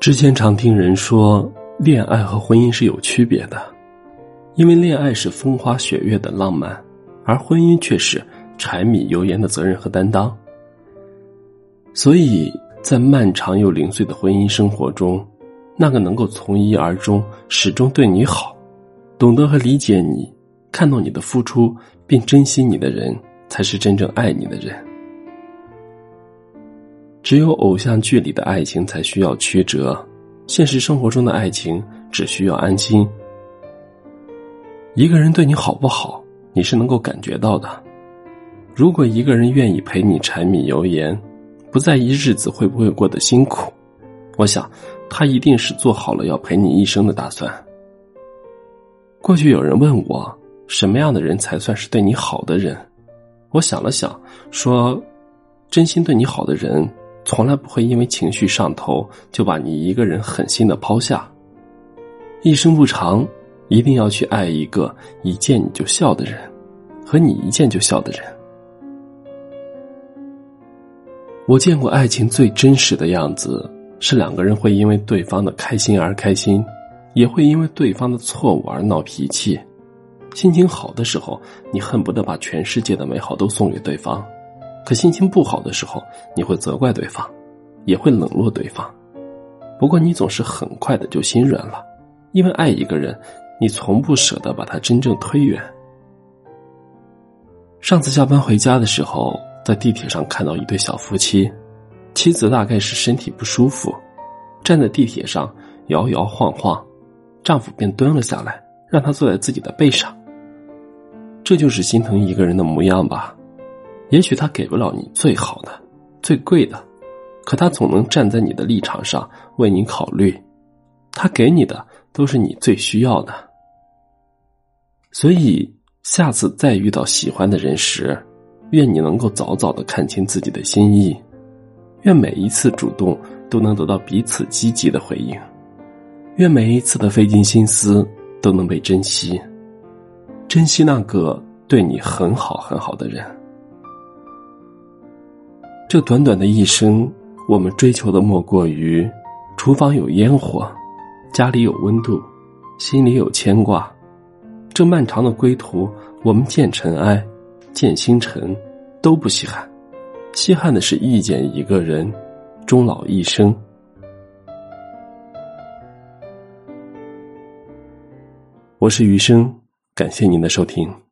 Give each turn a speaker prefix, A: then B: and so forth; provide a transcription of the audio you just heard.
A: 之前常听人说，恋爱和婚姻是有区别的，因为恋爱是风花雪月的浪漫，而婚姻却是柴米油盐的责任和担当。所以在漫长又零碎的婚姻生活中，那个能够从一而终、始终对你好、懂得和理解你、看到你的付出并珍惜你的人，才是真正爱你的人。只有偶像剧里的爱情才需要曲折，现实生活中的爱情只需要安心。一个人对你好不好，你是能够感觉到的。如果一个人愿意陪你柴米油盐，不在意日子会不会过得辛苦，我想他一定是做好了要陪你一生的打算。过去有人问我，什么样的人才算是对你好的人？我想了想，说，真心对你好的人。从来不会因为情绪上头就把你一个人狠心的抛下。一生不长，一定要去爱一个一见你就笑的人，和你一见就笑的人。我见过爱情最真实的样子，是两个人会因为对方的开心而开心，也会因为对方的错误而闹脾气。心情好的时候，你恨不得把全世界的美好都送给对方。可心情不好的时候，你会责怪对方，也会冷落对方。不过你总是很快的就心软了，因为爱一个人，你从不舍得把他真正推远。上次下班回家的时候，在地铁上看到一对小夫妻，妻子大概是身体不舒服，站在地铁上摇摇晃晃，丈夫便蹲了下来，让她坐在自己的背上。这就是心疼一个人的模样吧。也许他给不了你最好的、最贵的，可他总能站在你的立场上为你考虑。他给你的都是你最需要的。所以，下次再遇到喜欢的人时，愿你能够早早的看清自己的心意，愿每一次主动都能得到彼此积极的回应，愿每一次的费尽心思都能被珍惜，珍惜那个对你很好很好的人。这短短的一生，我们追求的莫过于：厨房有烟火，家里有温度，心里有牵挂。这漫长的归途，我们见尘埃，见星辰，都不稀罕。稀罕的是遇见一个人，终老一生。我是余生，感谢您的收听。